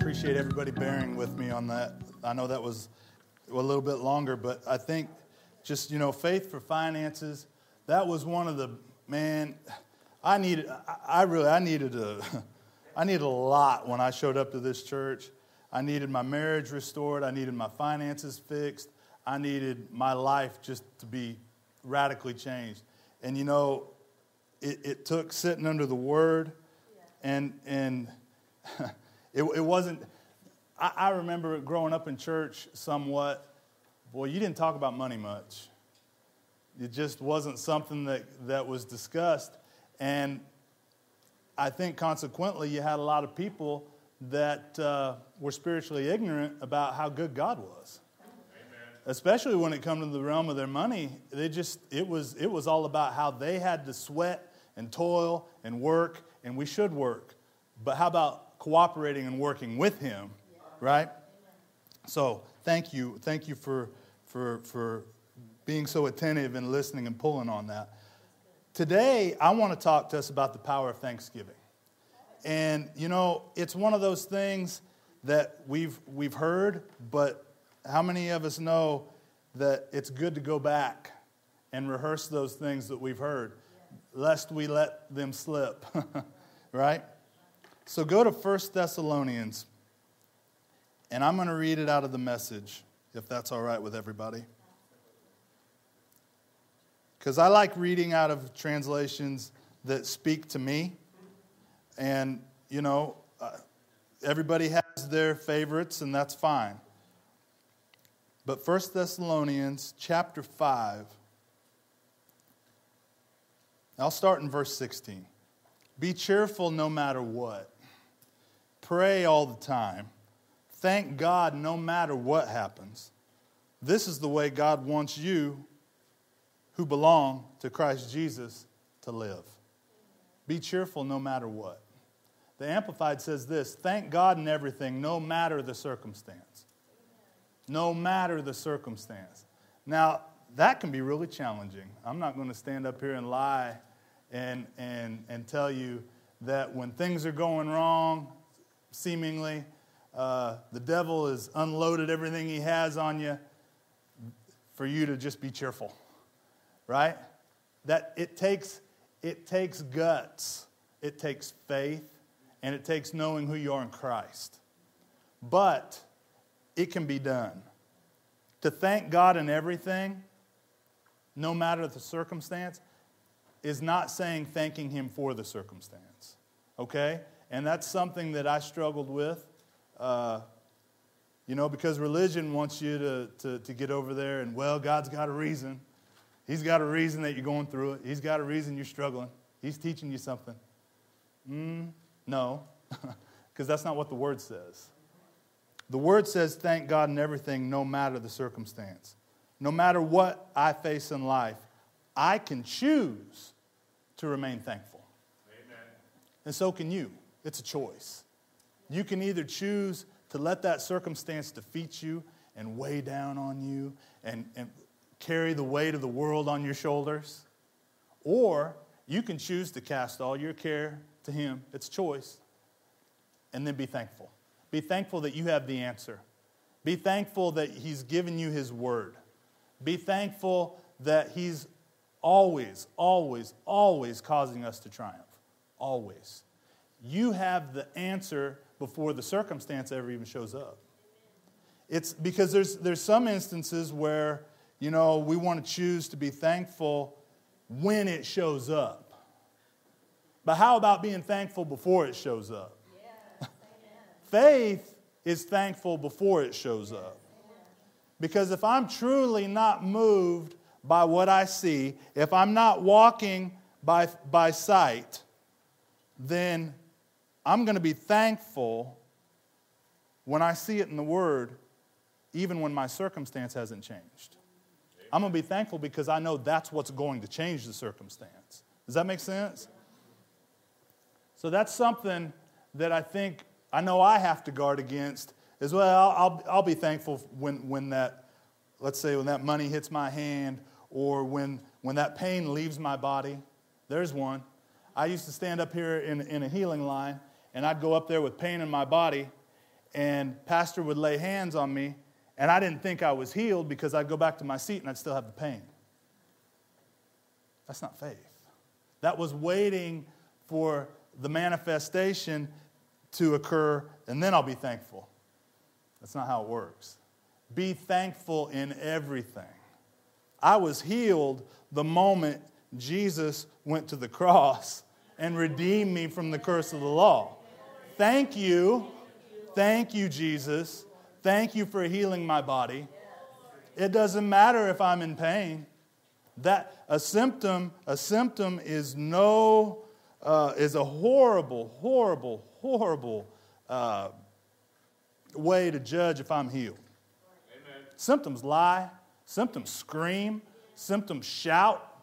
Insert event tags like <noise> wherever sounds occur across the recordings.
Appreciate everybody bearing with me on that. I know that was a little bit longer, but I think just, you know, faith for finances, that was one of the, man, I needed, I really, I needed a, <laughs> I needed a lot when I showed up to this church. I needed my marriage restored. I needed my finances fixed. I needed my life just to be radically changed. And, you know, it, it took sitting under the word and, and, <laughs> It, it wasn't, I, I remember growing up in church somewhat. Boy, you didn't talk about money much. It just wasn't something that, that was discussed. And I think consequently, you had a lot of people that uh, were spiritually ignorant about how good God was. Amen. Especially when it come to the realm of their money, they just it was it was all about how they had to sweat and toil and work, and we should work. But how about cooperating and working with Him, right? So thank you. Thank you for, for, for being so attentive and listening and pulling on that. Today, I want to talk to us about the power of Thanksgiving. And, you know, it's one of those things that we've, we've heard, but how many of us know that it's good to go back and rehearse those things that we've heard, lest we let them slip, <laughs> right? So go to 1 Thessalonians, and I'm going to read it out of the message, if that's all right with everybody. Because I like reading out of translations that speak to me. And, you know, uh, everybody has their favorites, and that's fine. But 1 Thessalonians chapter 5, I'll start in verse 16. Be cheerful no matter what. Pray all the time. Thank God no matter what happens. This is the way God wants you who belong to Christ Jesus to live. Be cheerful no matter what. The Amplified says this Thank God in everything, no matter the circumstance. No matter the circumstance. Now, that can be really challenging. I'm not going to stand up here and lie and, and, and tell you that when things are going wrong, seemingly. Uh, the devil has unloaded everything he has on you for you to just be cheerful, right? That it takes, it takes guts, it takes faith, and it takes knowing who you are in Christ. But it can be done. To thank God in everything, no matter the circumstance, is not saying thanking Him for the circumstance. Okay? And that's something that I struggled with. Uh, you know, because religion wants you to, to, to get over there and, well, God's got a reason. He's got a reason that you're going through it. He's got a reason you're struggling. He's teaching you something. Mm, no, <laughs> because that's not what the Word says. The Word says, thank God in everything, no matter the circumstance. No matter what I face in life, I can choose to remain thankful. Amen. And so can you. It's a choice. You can either choose to let that circumstance defeat you and weigh down on you and, and carry the weight of the world on your shoulders, or you can choose to cast all your care to Him. It's choice. And then be thankful. Be thankful that you have the answer. Be thankful that He's given you His word. Be thankful that He's always, always, always causing us to triumph. Always you have the answer before the circumstance ever even shows up. It's because there's, there's some instances where, you know, we want to choose to be thankful when it shows up. But how about being thankful before it shows up? Yes, Faith is thankful before it shows up. Because if I'm truly not moved by what I see, if I'm not walking by, by sight, then I'm going to be thankful when I see it in the Word, even when my circumstance hasn't changed. I'm going to be thankful because I know that's what's going to change the circumstance. Does that make sense? So that's something that I think I know I have to guard against as well. I'll, I'll, be thankful when, when that, let's say, when that money hits my hand or when, when that pain leaves my body. There's one. I used to stand up here in, in a healing line and I'd go up there with pain in my body and pastor would lay hands on me and I didn't think I was healed because I'd go back to my seat and I'd still have the pain. That's not faith. That was waiting for the manifestation to occur, and then I'll be thankful. That's not how it works. Be thankful in everything. I was healed the moment Jesus went to the cross and redeemed me from the curse of the law. Thank you. Thank you, Jesus. Thank you for healing my body. It doesn't matter if I'm in pain. That a symptom, a symptom is no uh, is a horrible, horrible, horrible uh, way to judge if I'm healed. Amen. Symptoms lie, symptoms scream, symptoms shout,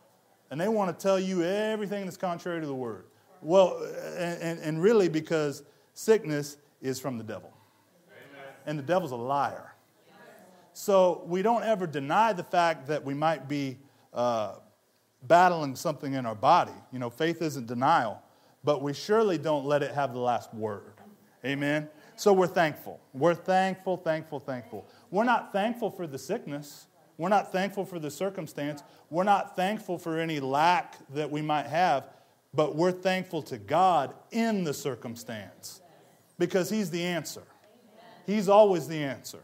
and they want to tell you everything that's contrary to the word. Well, and, and, and really because sickness is from the devil. Amen. And the devil's a liar. So we don't ever deny the fact that we might be uh, battling something in our body. You know, faith isn't denial, but we surely don't let it have the last word. Amen? So we're thankful. We're thankful, thankful, thankful. We're not thankful for the sickness. We're not thankful for the circumstance. We're not thankful for any lack that we might have, but we're thankful to God in the circumstance because He's the answer. He's always the answer.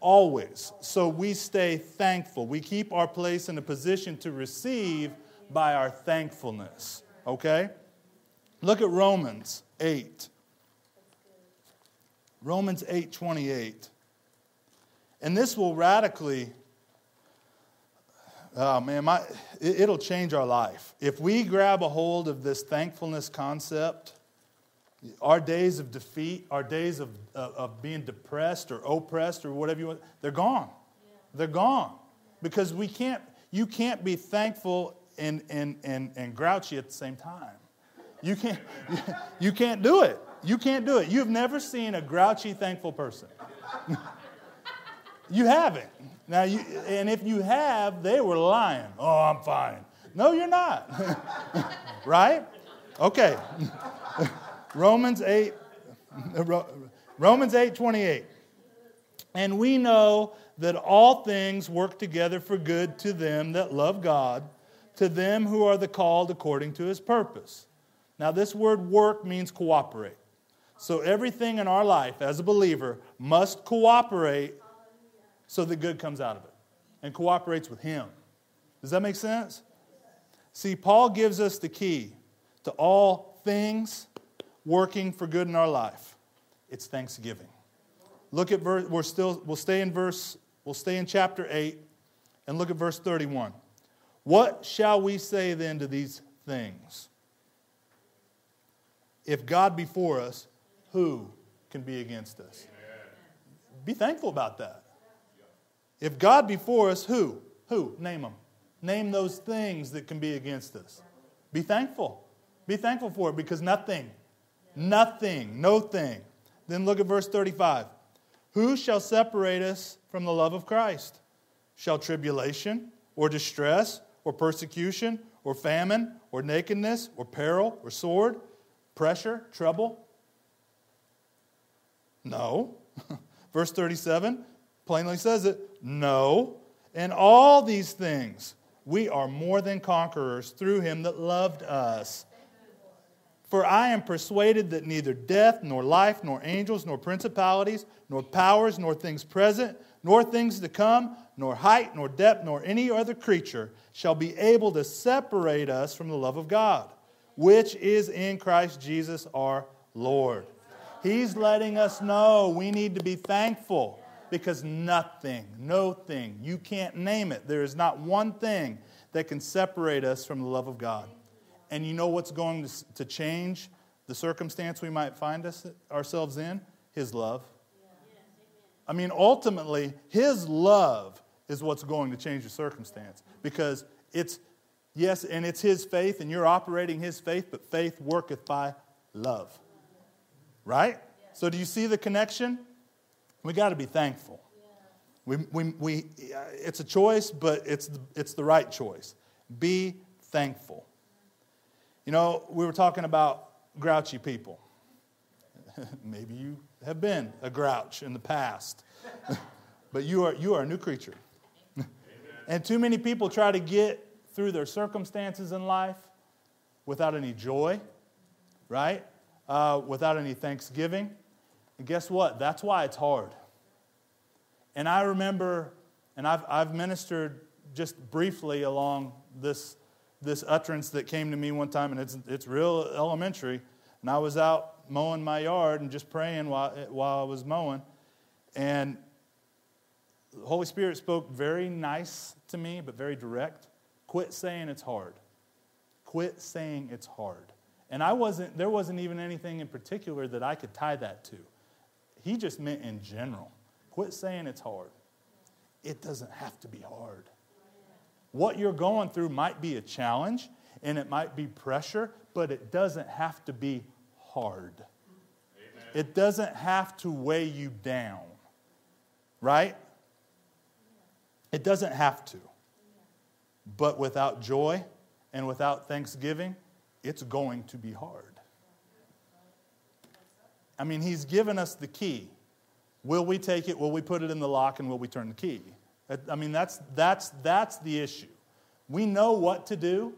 Always. So we stay thankful. We keep our place in a position to receive by our thankfulness. Okay? Look at Romans 8. Romans 8 28. And this will radically, oh man, my, it'll change our life. If we grab a hold of this thankfulness concept, our days of defeat, our days of, of, of being depressed or oppressed or whatever you want, they're gone. They're gone. Because we can't, you can't be thankful and, and, and, and grouchy at the same time. You can't, <laughs> you can't do it. You can't do it. You've never seen a grouchy, thankful person. <laughs> you haven't. Now, you, and if you have, they were lying. Oh, I'm fine. No, you're not. <laughs> right? Okay. Romans 8, <laughs> Romans 8 28. And we know that all things work together for good to them that love God, to them who are the called according to his purpose. Now, this word work means cooperate. So, everything in our life as a believer must cooperate so that good comes out of it and cooperates with Him. Does that make sense? See, Paul gives us the key to all things working for good in our life. It's thanksgiving. Look at verse, we're still, we'll stay in verse, we'll stay in chapter 8 and look at verse 31. What shall we say then to these things? If God be for us, who can be against us? Be thankful about that. If God be for us, who? Who? Name them. Name those things that can be against us. Be thankful. Be thankful for it because nothing, Nothing, no thing. Then look at verse 35. Who shall separate us from the love of Christ? Shall tribulation, or distress, or persecution, or famine, or nakedness, or peril, or sword, pressure, trouble? No. <laughs> Verse 37 plainly says it no. In all these things, we are more than conquerors through him that loved us. For I am persuaded that neither death, nor life, nor angels, nor principalities, nor powers, nor things present, nor things to come, nor height, nor depth, nor any other creature shall be able to separate us from the love of God, which is in Christ Jesus our Lord. He's letting us know we need to be thankful because nothing, no thing, you can't name it. There is not one thing that can separate us from the love of God. And you know what's going to, to change the circumstance we might find us, ourselves in? His love. I mean, ultimately, His love is what's going to change the circumstance because it's, yes, and it's His faith, and you're operating His faith, but faith worketh by love. Right? So, do you see the connection? We got to be thankful. We, we, we, uh, it's a choice, but it's the, it's the right choice. Be thankful. You know, we were talking about grouchy people. <laughs> Maybe you have been a grouch in the past, <laughs> but you are, you are a new creature. <laughs> and too many people try to get through their circumstances in life without any joy, right? Uh, without any thanksgiving. And guess what? That's why it's hard. And I remember, and I've, I've ministered just briefly along this, this utterance that came to me one time, and it's, it's real elementary. And I was out mowing my yard and just praying while, while I was mowing. And the Holy Spirit spoke very nice to me, but very direct. Quit saying it's hard. Quit saying it's hard. And I wasn't, there wasn't even anything in particular that I could tie that to. He just meant in general. Quit saying it's hard. It doesn't have to be hard. What you're going through might be a challenge and it might be pressure, but it doesn't have to be hard. Amen. It doesn't have to weigh you down, right? It doesn't have to. But without joy and without thanksgiving, it's going to be hard. I mean, He's given us the key. Will we take it? Will we put it in the lock? And will we turn the key? I mean, that's, that's, that's the issue. We know what to do,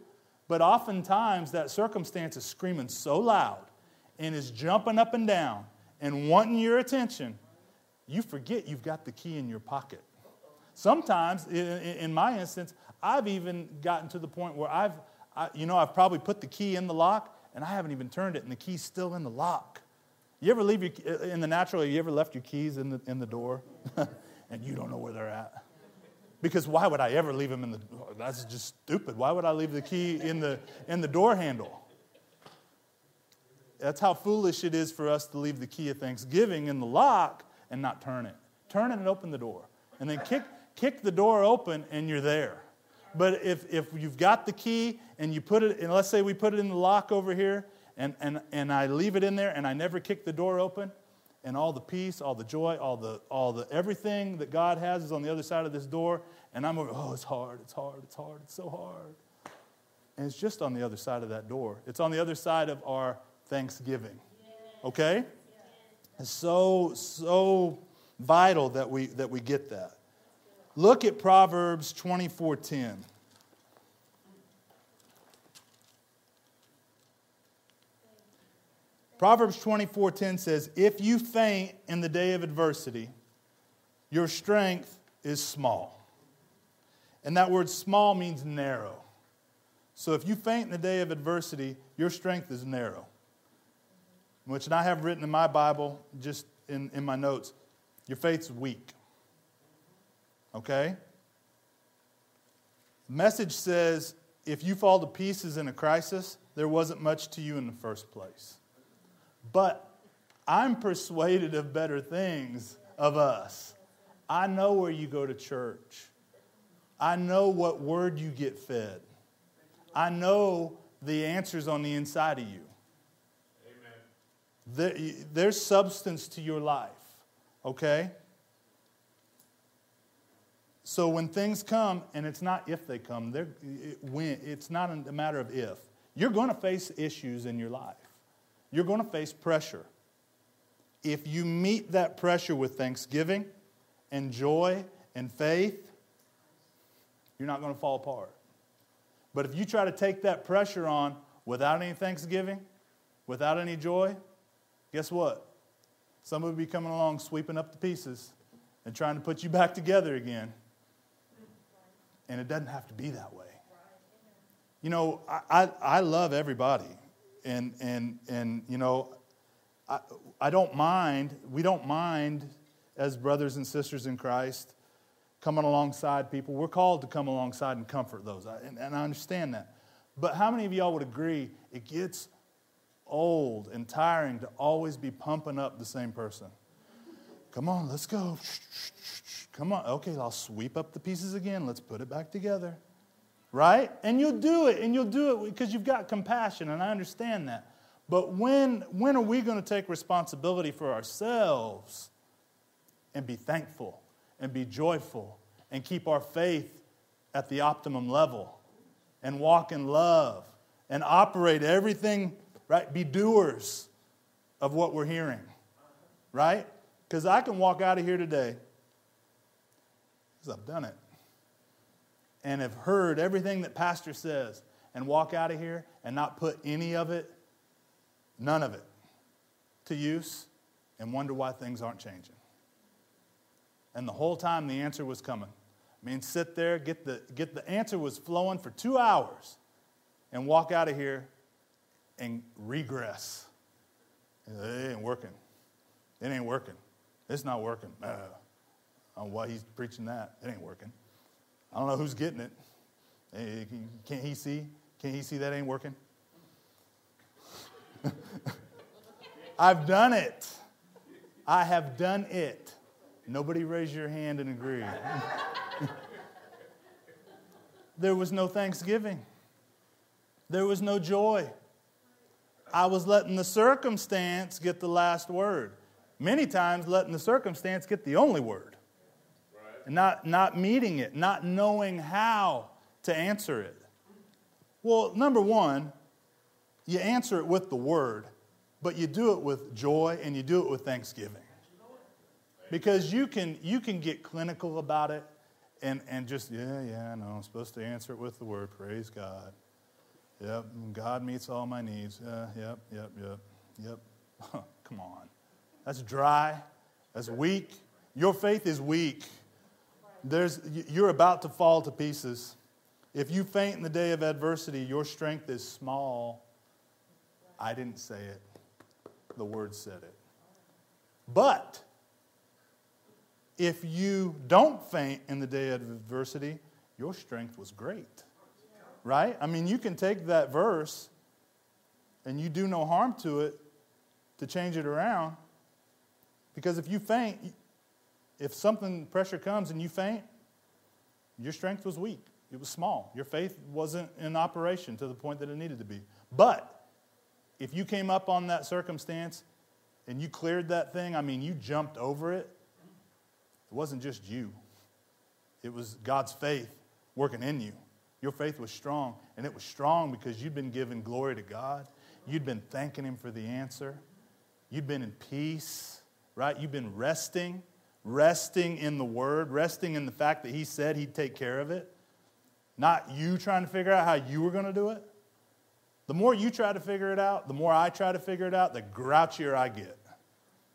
but oftentimes that circumstance is screaming so loud and is jumping up and down and wanting your attention, you forget you've got the key in your pocket. Sometimes, in my instance, I've even gotten to the point where I've, you know, I've probably put the key in the lock and I haven't even turned it and the key's still in the lock. You ever leave your, in the natural, you ever left your keys in the, in the door <laughs> and you don't know where they're at? Because why would I ever leave them in the That's just stupid. Why would I leave the key in the, in the door handle? That's how foolish it is for us to leave the key of thanksgiving in the lock and not turn it. Turn it and open the door. And then kick, kick the door open and you're there. But if, if you've got the key and you put it, and let's say we put it in the lock over here and, and, and I leave it in there and I never kick the door open, and all the peace, all the joy, all the, all the everything that God has is on the other side of this door, and I'm over, oh, it's hard, it's hard, it's hard, it's so hard. And it's just on the other side of that door. It's on the other side of our thanksgiving. Okay? It's so, so vital that we, that we get that. Look at Proverbs 24:10. Proverbs 24:10 says, "If you faint in the day of adversity, your strength is small." And that word small means narrow. So if you faint in the day of adversity, your strength is narrow. Which I have written in my Bible, just in, in my notes, your faith's weak. Okay? Message says if you fall to pieces in a crisis, there wasn't much to you in the first place. But I'm persuaded of better things of us. I know where you go to church. I know what word you get fed. I know the answers on the inside of you. Amen. there's substance to your life, okay? So when things come, and it's not if they come, it, when, it's not a matter of if. You're going to face issues in your life you're going to face pressure. If you meet that pressure with thanksgiving and joy and faith, you're not going to fall apart. But if you try to take that pressure on without any thanksgiving, without any joy, guess what? Someone will be coming along sweeping up the pieces and trying to put you back together again. And it doesn't have to be that way. You know, I, I, I love everybody and and and you know I, I don't mind we don't mind as brothers and sisters in christ coming alongside people we're called to come alongside and comfort those and, and i understand that but how many of y'all would agree it gets old and tiring to always be pumping up the same person. Come on, let's go. Come on. Okay, I'll sweep up the pieces again. Let's put it back together. Right? And you'll do it, and you'll do it because you've got compassion, and I understand that. But when, when are we going to take responsibility for ourselves and be thankful and be joyful and keep our faith at the optimum level and walk in love and operate everything, right? Be doers of what we're hearing, right? Because I can walk out of here today, because I've done it, and have heard everything that Pastor says, and walk out of here and not put any of it none of it, to use and wonder why things aren't changing. And the whole time the answer was coming. I mean, sit there, get the, get the answer was flowing for two hours, and walk out of here and regress. It ain't working. It ain't working. It's not working. Uh, I why he's preaching that. It ain't working. I don't know who's getting it. Eh, can't he see? Can't he see that ain't working? <laughs> I've done it. I have done it. Nobody raise your hand and agree. <laughs> there was no thanksgiving. There was no joy. I was letting the circumstance get the last word. Many times, letting the circumstance get the only word. Not, not meeting it, not knowing how to answer it. Well, number one, you answer it with the word, but you do it with joy and you do it with thanksgiving. Because you can, you can get clinical about it and, and just, yeah, yeah, no, I'm supposed to answer it with the word. Praise God. Yep, God meets all my needs. Uh, yep, yep, yep, yep. <laughs> Come on. That's dry. That's weak. Your faith is weak. There's, you're about to fall to pieces. If you faint in the day of adversity, your strength is small. I didn't say it, the Word said it. But if you don't faint in the day of adversity, your strength was great. Right? I mean, you can take that verse and you do no harm to it to change it around. Because if you faint, if something, pressure comes and you faint, your strength was weak. It was small. Your faith wasn't in operation to the point that it needed to be. But if you came up on that circumstance and you cleared that thing, I mean, you jumped over it, it wasn't just you, it was God's faith working in you. Your faith was strong, and it was strong because you'd been giving glory to God. You'd been thanking Him for the answer. You'd been in peace, right? You've been resting, resting in the Word, resting in the fact that He said He'd take care of it. Not you trying to figure out how you were going to do it. The more you try to figure it out, the more I try to figure it out, the grouchier I get.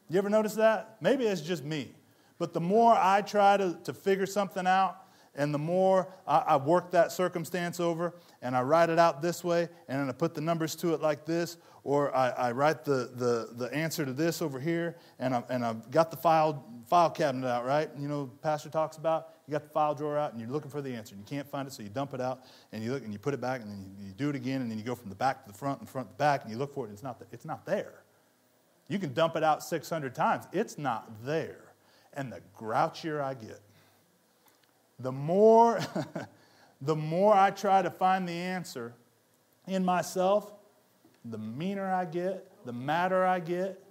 You ever notice that? Maybe it's just me. But the more I try to, to figure something out, and the more I, I, work that circumstance over and I write it out this way, and then I put the numbers to it like this, or I, I write the, the, the answer to this over here, and, I, and I've got the file, file cabinet out, right? You know, Pastor talks about you got the file drawer out and you're looking for the answer and you can't find it, so you dump it out and you look and you put it back and then you, you do it again and then you go from the back to the front and front to the back and you look for it and it's not, it's not there. You can dump it out 600 times, it's not there. And the grouchier I get, the more, <laughs> the more I try to find the answer in myself, the meaner I get, the madder I get,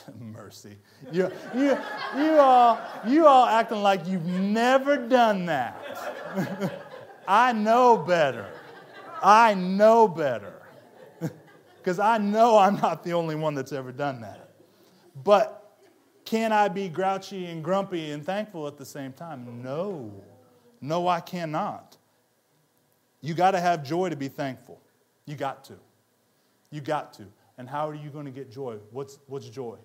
<laughs> Mercy. You, you, you, all, you all acting like you've never done that. <laughs> I know better. I know better. Because I know I'm not the only one that's ever done that. But can I be grouchy and grumpy and thankful at the same time? No. No, I cannot. You got to have joy to be thankful. You got to. You got to. And how are you going to get joy? What's, what's joy?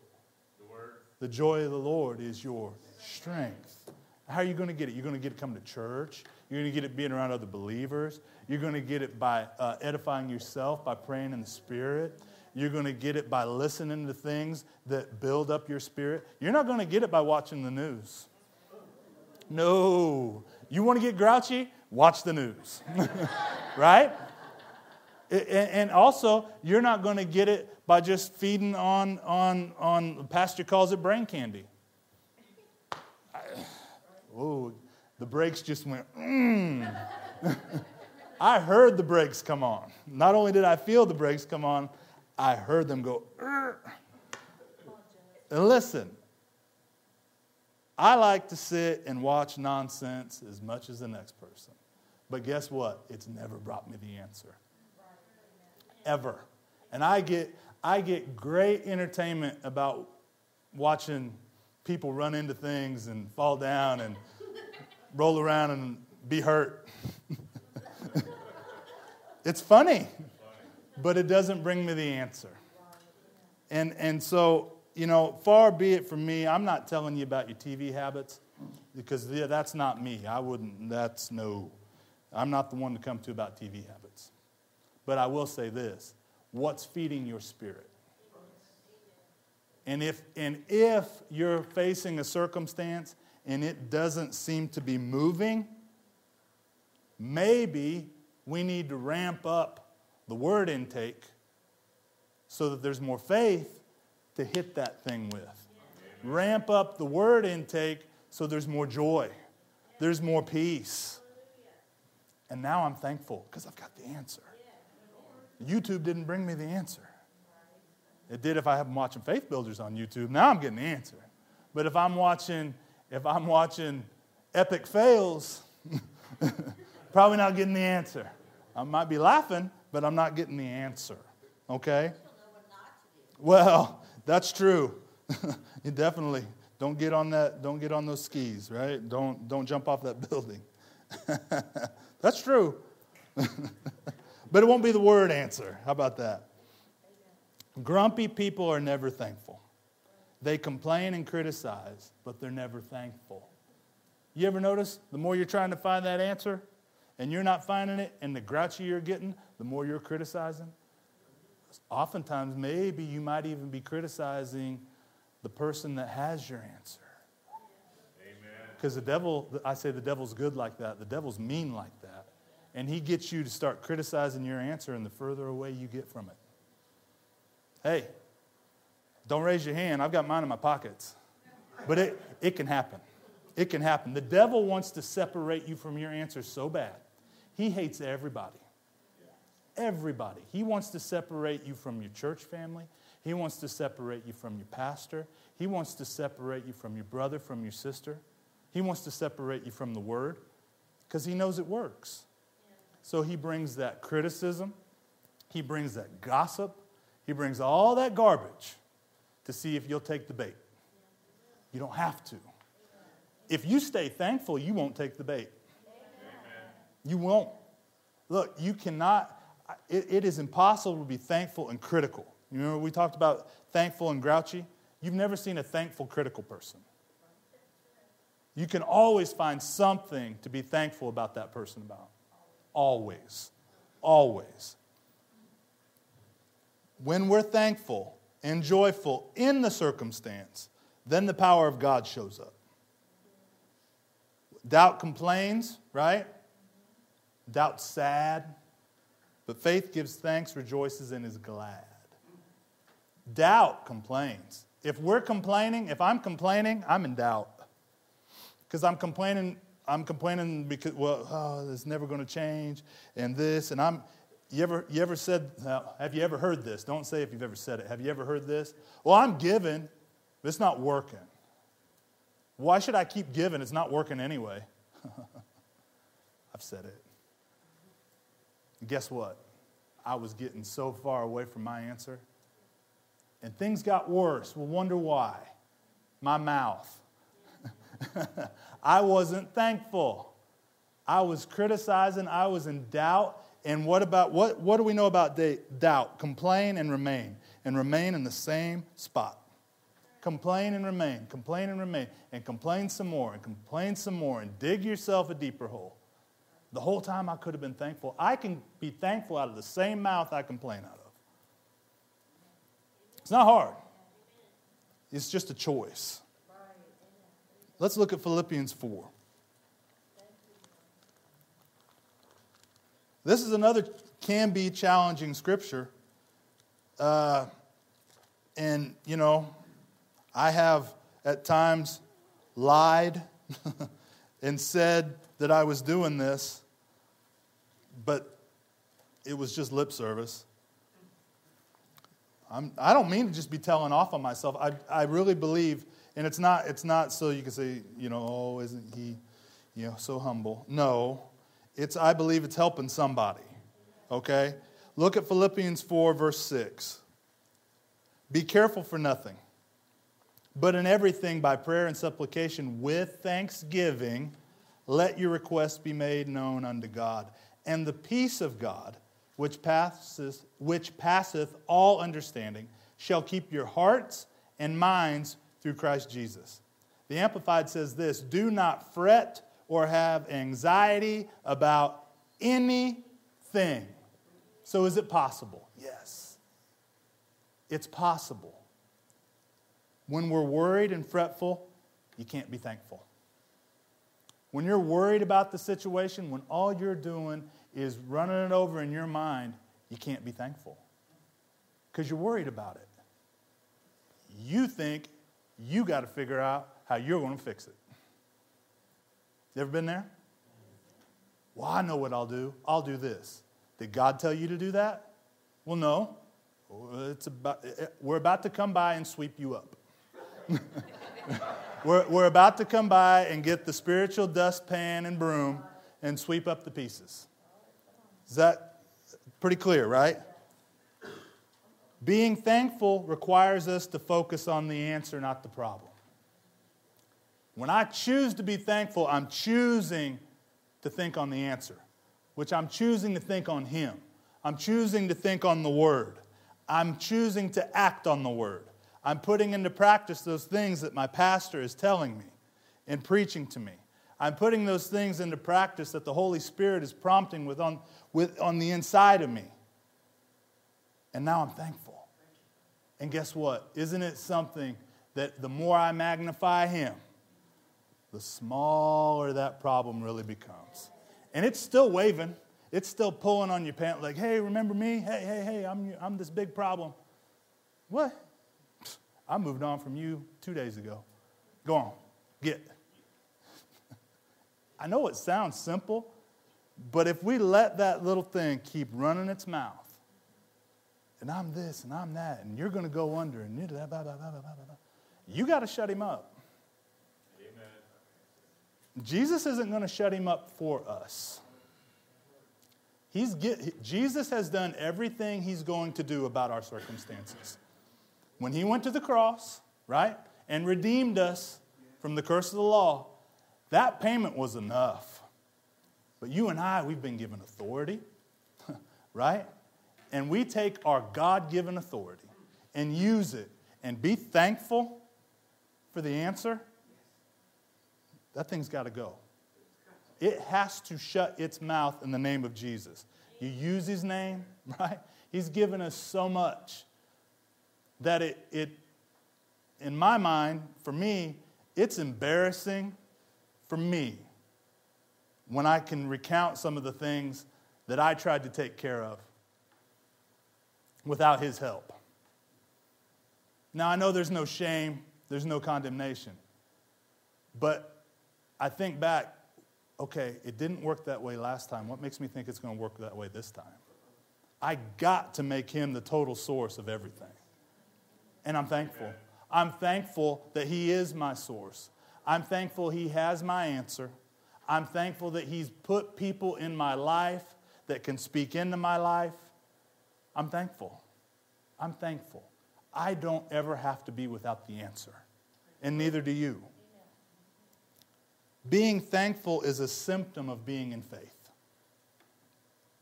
The word. The joy of the Lord is your strength. How are you going to get it? You're going to get it coming to church. You're going to get it being around other believers. You're going to get it by uh, edifying yourself, by praying in the Spirit. You're going to get it by listening to things that build up your spirit. You're not going to get it by watching the news. No. You want to get grouchy? Watch the news. <laughs> right? And also, you're not going to get it by just feeding on, on, on, Pastor calls it brain candy. oh, the brakes just went, mmm. <laughs> I heard the brakes come on. Not only did I feel the brakes come on, I heard them go, and listen, I like to sit and watch nonsense as much as the next person. But guess what? It's never brought me the answer. Ever. And I get, I get great entertainment about watching people run into things and fall down and roll around and be hurt. <laughs> it's funny, but it doesn't bring me the answer. And, and so, you know, far be it from me, I'm not telling you about your TV habits because that's not me. I wouldn't, that's no, I'm not the one to come to about TV habits. But I will say this what's feeding your spirit? And if, and if you're facing a circumstance and it doesn't seem to be moving, maybe we need to ramp up the word intake so that there's more faith to hit that thing with. Ramp up the word intake so there's more joy, there's more peace. And now I'm thankful because I've got the answer. YouTube didn't bring me the answer. It did if I have watching faith builders on YouTube. Now I'm getting the answer. But if I'm watching, if I'm watching epic fails, <laughs> probably not getting the answer. I might be laughing, but I'm not getting the answer. Okay? Well, that's true. <laughs> you definitely don't get on that, don't get on those skis, right? Don't don't jump off that <laughs> building. <laughs> that's true. but it won't be the word answer. How about that? Grumpy people are never thankful. They complain and criticize, but they're never thankful. You ever notice the more you're trying to find that answer and you're not finding it, and the grouchy you're getting, the more you're criticizing? Oftentimes, maybe you might even be criticizing the person that has your answer. Because the devil, I say the devil's good like that, the devil's mean like that. And he gets you to start criticizing your answer, and the further away you get from it. Hey, don't raise your hand. I've got mine in my pockets. But it, it can happen. It can happen. The devil wants to separate you from your answer so bad. He hates everybody. Everybody. He wants to separate you from your church family. He wants to separate you from your pastor. He wants to separate you from your brother, from your sister. He wants to separate you from the word because he knows it works. So he brings that criticism, he brings that gossip, he brings all that garbage to see if you'll take the bait. You don't have to. If you stay thankful, you won't take the bait. You won't. Look, you cannot, it, it is impossible to be thankful and critical. You remember we talked about thankful and grouchy? You've never seen a thankful, critical person. You can always find something to be thankful about that person about. Always. Always. When we're thankful and joyful in the circumstance, then the power of God shows up. Doubt complains, right? Doubt sad. But faith gives thanks, rejoices, and is glad. Doubt complains. If we're complaining, if I'm complaining, I'm in doubt. Because I'm complaining, I'm complaining because, well, oh, it's never going to change, and this, and I'm, you ever, you ever said, have you ever heard this? Don't say if you've ever said it. Have you ever heard this? Well, I'm giving, but it's not working. Why should I keep giving? It's not working anyway. <laughs> I've said it. Guess what? I was getting so far away from my answer. And things got worse. We'll wonder why. My mouth. <laughs> I wasn't thankful. I was criticizing. I was in doubt. And what about what, what do we know about doubt? Complain and remain, and remain in the same spot. Complain and remain, complain and remain, and complain some more, and complain some more, and dig yourself a deeper hole. The whole time I could have been thankful. I can be thankful out of the same mouth I complain out of. It's not hard, it's just a choice. Let's look at Philippians 4. This is another can be challenging scripture. Uh, and, you know, I have at times lied <laughs> and said that I was doing this, but it was just lip service. I'm, I do not mean to just be telling off on myself. I, I really believe, and it's not, it's not so you can say, you know, oh, isn't he, you know, so humble. No, it's, I believe it's helping somebody. Okay? Look at Philippians 4, verse 6. Be careful for nothing, but in everything by prayer and supplication with thanksgiving, let your requests be made known unto God. And the peace of God, which passeth, which passeth all understanding, shall keep your hearts and minds through Christ Jesus. The Amplified says this Do not fret or have anxiety about anything. So, is it possible? Yes. It's possible. When we're worried and fretful, you can't be thankful. When you're worried about the situation, when all you're doing is running it over in your mind, you can't be thankful because you're worried about it. You think you got to figure out how you're going to fix it. You ever been there? Well, I know what I'll do. I'll do this. Did God tell you to do that? Well, no. It's about, eh, eh, we're about to come by and sweep you up. <laughs> we're, we're about to come by and get the spiritual dustpan and broom and sweep up the pieces. Is that pretty clear, right? Being thankful requires us to focus on the answer, not the problem. When I choose to be thankful, I'm choosing to think on the answer, which I'm choosing to think on Him. I'm choosing to think on the Word. I'm choosing to act on the Word. I'm putting into practice those things that my pastor is telling me and preaching to me. I'm putting those things into practice that the Holy Spirit is prompting with on, with, on the inside of me. And now I'm thankful. And guess what? Isn't it something that the more I magnify Him, the smaller that problem really becomes? And it's still waving, it's still pulling on your pants, like, hey, remember me? Hey, hey, hey, I'm, I'm this big problem. What? I moved on from you two days ago. Go on, get. <laughs> I know it sounds simple, but if we let that little thing keep running its mouth, and I'm this and I'm that, and you're going to go under, and blah, blah, blah, you got to shut him up. Amen. Jesus isn't going to shut him up for us. He's get, Jesus has done everything he's going to do about our circumstances. When he went to the cross, right, and redeemed us from the curse of the law, that payment was enough. But you and I, we've been given authority, <laughs> right? And we take our God given authority and use it and be thankful for the answer. That thing's got to go. It has to shut its mouth in the name of Jesus. You use his name, <laughs> right? He's given us so much that it, it in my mind, for me, it's embarrassing for me when I can recount some of the things that I tried to take care of without his help. Now, I know there's no shame, there's no condemnation, but I think back, okay, it didn't work that way last time. What makes me think it's going to work that way this time? I got to make him the total source of everything. And I'm thankful. I'm thankful that he is my source. I'm thankful he has my answer. I'm thankful that He's put people in my life that can speak into my life. I'm thankful. I'm thankful. I don't ever have to be without the answer, and neither do you. Being thankful is a symptom of being in faith.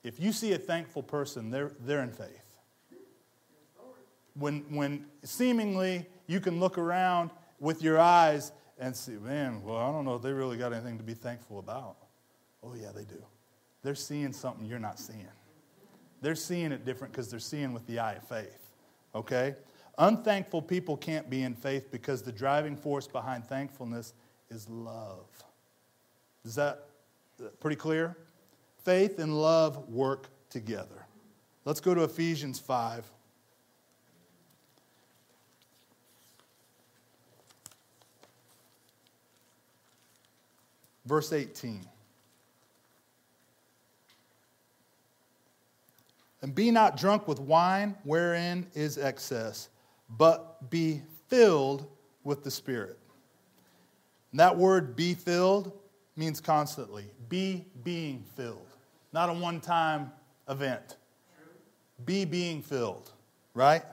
If you see a thankful person, they're, they're in faith. When, when seemingly you can look around with your eyes and see, man, well, I don't know if they really got anything to be thankful about. Oh, yeah, they do. They're seeing something you're not seeing. They're seeing it different because they're seeing with the eye of faith. Okay? Unthankful people can't be in faith because the driving force behind thankfulness is love. Is that uh, pretty clear? Faith and love work together. Let's go to Ephesians 5. Verse 18. And be not drunk with wine, wherein is excess, but be filled with the Spirit. And that word be filled means constantly. Be being filled, not a one time event. Be being filled, right?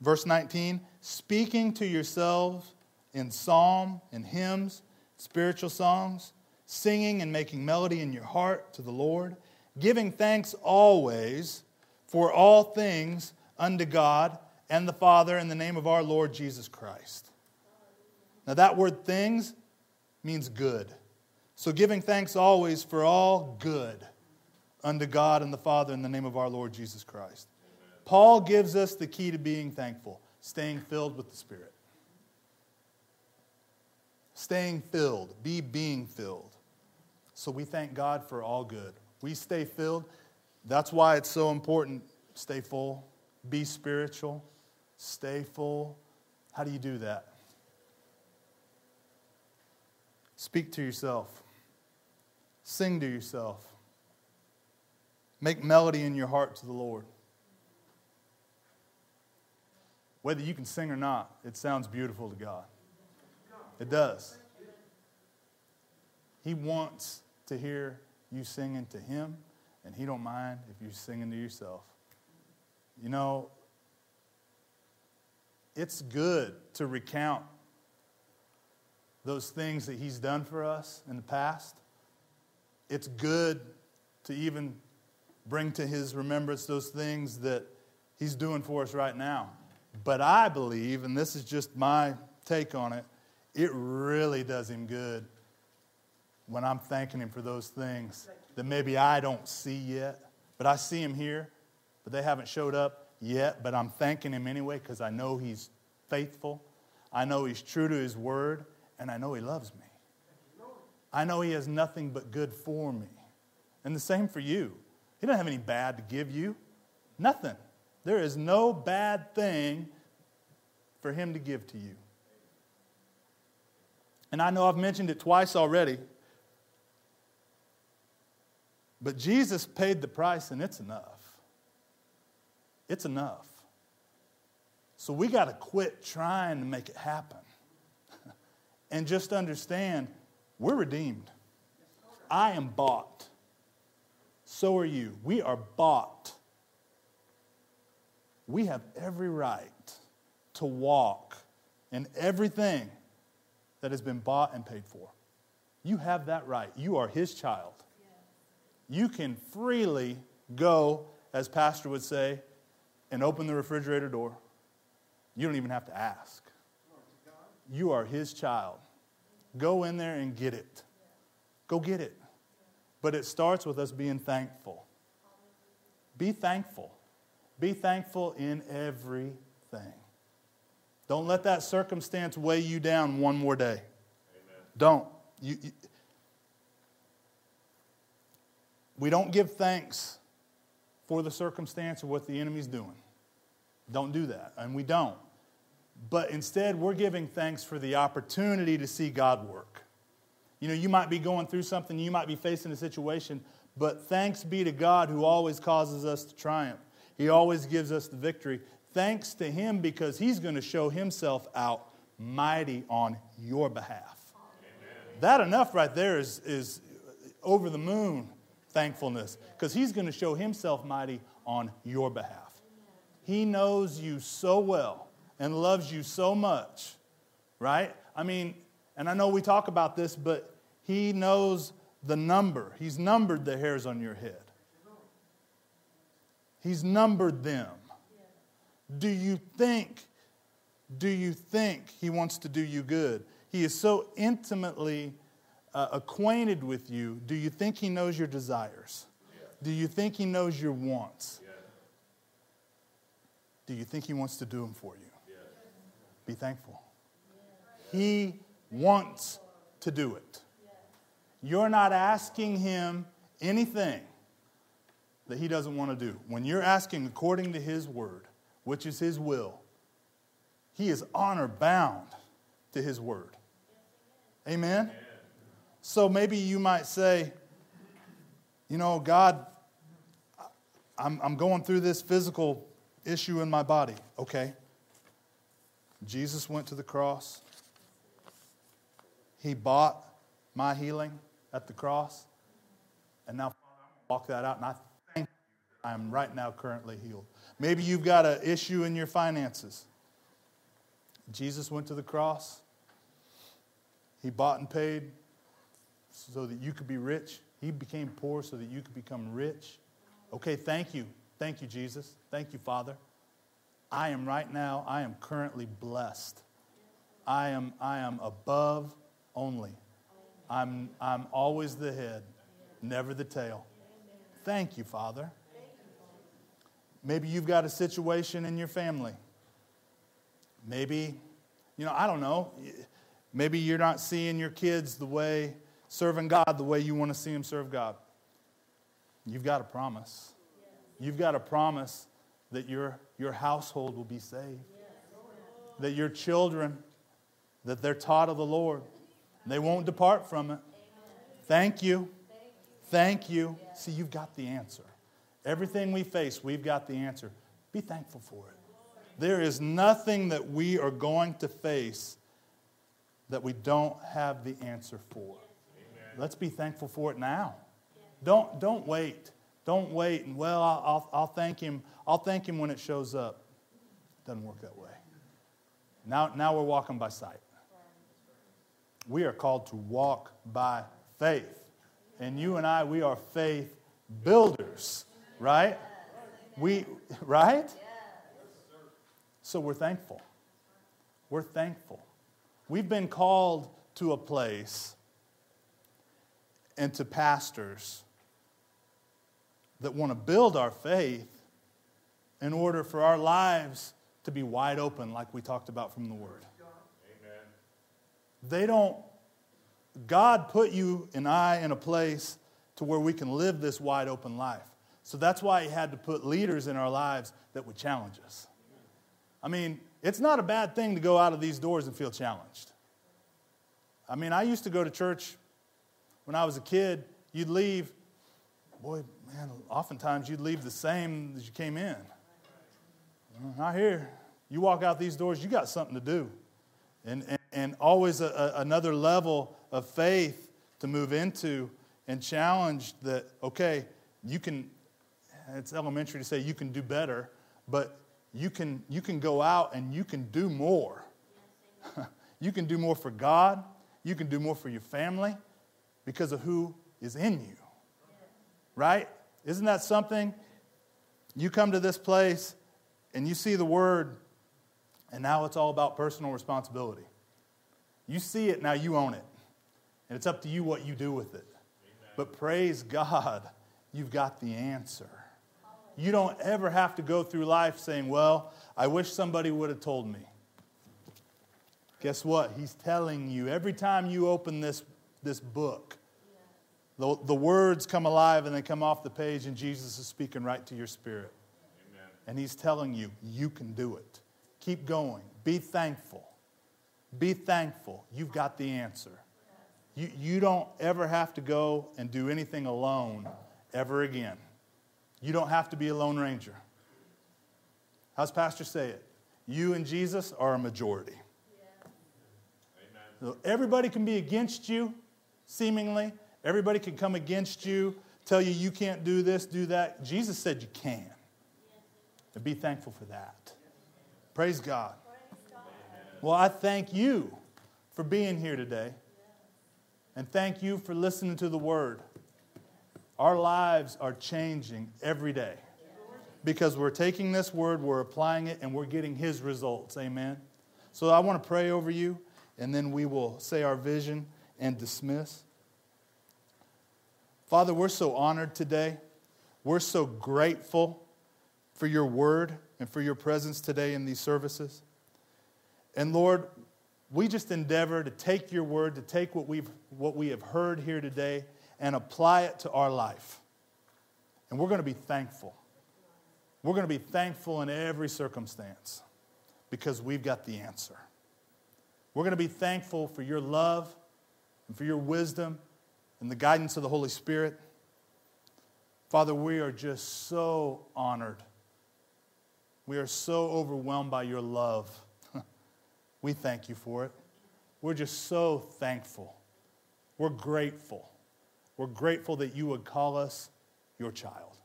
Verse 19, speaking to yourselves in psalm and hymns, spiritual songs, singing and making melody in your heart to the Lord, giving thanks always for all things unto God and the Father in the name of our Lord Jesus Christ. Now, that word things means good. So, giving thanks always for all good unto God and the Father in the name of our Lord Jesus Christ. Paul gives us the key to being thankful staying filled with the Spirit. Staying filled, be being filled. So, we thank God for all good. We stay filled. That's why it's so important. Stay full, be spiritual, stay full. How do you do that? Speak to yourself. Sing to yourself. Make melody in your heart to the Lord. Whether you can sing or not, it sounds beautiful to God. It does. He wants to hear you singing to Him, and He don't mind if you're singing to yourself. You know, it's good to recount those things that He's done for us in the past. It's good to even bring to His remembrance those things that He's doing for us right now. But I believe, and this is just my take on it, it really does Him good when I'm thanking Him for those things that maybe I don't see yet. But I see Him here, but they haven't showed up yet. But I'm thanking Him anyway because I know He's faithful. I know He's true to His word and I know He loves me. I know He has nothing but good for me. And the same for you. He doesn't have any bad to give you. Nothing. There is no bad thing for Him to give to you. And I know I've mentioned it twice already, but Jesus paid the price and it's enough. It's enough. So we got to quit trying to make it happen <laughs> and just understand we're redeemed. I am bought. So are you. We are bought. We have every right to walk in everything that has been bought and paid for. You have that right. You are his child. You can freely go, as Pastor would say, and open the refrigerator door. You don't even have to ask. You are his child. Go in there and get it. Go get it. But it starts with us being thankful. Be thankful. Be thankful in everything. Don't let that circumstance weigh you down one more day. Amen. Don't. You, you, we don't give thanks for the circumstance or what the enemy's doing. Don't do that. And we don't. But instead, we're giving thanks for the opportunity to see God work. You know, you might be going through something, you might be facing a situation, but thanks be to God who always causes us to triumph. He always gives us the victory. Thanks to Him because He's going to show Himself out mighty on your behalf. Amen. That enough right there is, is over the moon thankfulness because He's going to show Himself mighty on your behalf. He knows you so well and loves you so much, right? I mean, and I know we talk about this, but He knows the number. He's numbered the hairs on your head, He's numbered them. Do you think, do you think He wants to do you good? He is so intimately uh, acquainted with you. Do you think He knows your desires? Do you think He knows your wants? Do you think He wants to do them for you? Be thankful. He wants to do it. You're not asking him anything that he doesn't want to do. When you're asking according to his word, which is his will, he is honor bound to his word. Amen? So maybe you might say, you know, God, I'm, I'm going through this physical issue in my body. Okay. Jesus went to the cross. He bought my healing at the cross. And now I walk that out. And I thank you I'm right now currently healed. Maybe you've got an issue in your finances. Jesus went to the cross. He bought and paid so that you could be rich. He became poor so that you could become rich. Okay, thank you. Thank you, Jesus. Thank you, Father. I am right now, I am currently blessed. I am, I am above only. I'm, I'm always the head, never the tail. Thank you, Father. Maybe you've got a situation in your family. Maybe, you know, I don't know. Maybe you're not seeing your kids the way, serving God the way you want to see them serve God. You've got a promise. You've got a promise that your, your household will be saved. That your children, that they're taught of the Lord. They won't depart from it. Thank you. Thank you. See, you've got the answer. Everything we face, we've got the answer. Be thankful for it. There is nothing that we are going to face that we don't have the answer for. Amen. Let's be thankful for it now. Don't, don't wait. Don't wait and, well, I'll, I'll, I'll, thank him. I'll thank him when it shows up. Doesn't work that way. Now, now we're walking by sight. We are called to walk by faith. And you and I, we are faith builders, right? We, right? So we're thankful. We're thankful. We've been called to a place and to pastors that want to build our faith in order for our lives to be wide open, like we talked about from the Word. Amen. They don't, God put you and I in a place to where we can live this wide open life. So that's why He had to put leaders in our lives that would challenge us. I mean, it's not a bad thing to go out of these doors and feel challenged. I mean, I used to go to church when I was a kid. You'd leave, boy, man, oftentimes you'd leave the same as you came in. Mm, not here. You walk out these doors, you got something to do. And, and, and always a, a, another level of faith to move into and challenge that, okay, you can, it's elementary to say you can do better, but you can, you can go out and you can do more. <laughs> you can do more for God, you can do more for your family because of who is in you. Right? Isn't that something? You come to this place and you see the word, and now it's all about personal responsibility. You see it, now you own it. And it's up to you what you do with it. But praise God, you've got the answer. You don't ever have to go through life saying, Well, I wish somebody would have told me. Guess what? He's telling you every time you open this, this book, the, the words come alive and they come off the page, and Jesus is speaking right to your spirit. Amen. And he's telling you, you can do it. Keep going. Be thankful. Be thankful. You've got the answer. You, you don't ever have to go and do anything alone ever again. You don't have to be a Lone Ranger. How's Pastor say it? You and Jesus are a majority. Yeah. Everybody can be against you, seemingly. Everybody can come against you, tell you you can't do this, do that. Jesus said you can. And be thankful for that. Praise God. Well, I thank you for being here today. And thank you for listening to the word. Our lives are changing every day because we're taking this word, we're applying it, and we're getting His results. Amen. So I want to pray over you, and then we will say our vision and dismiss. Father, we're so honored today. We're so grateful for your word and for your presence today in these services. And Lord, we just endeavor to take your word, to take what, we've, what we have heard here today and apply it to our life. And we're going to be thankful. We're going to be thankful in every circumstance because we've got the answer. We're going to be thankful for your love and for your wisdom and the guidance of the Holy Spirit. Father, we are just so honored. We are so overwhelmed by your love. <laughs> we thank you for it. We're just so thankful. We're grateful. We're grateful that you would call us your child.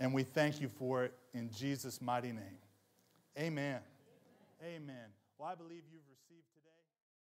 And we thank you for it in Jesus' mighty name. Amen. Amen. Well, I believe you've.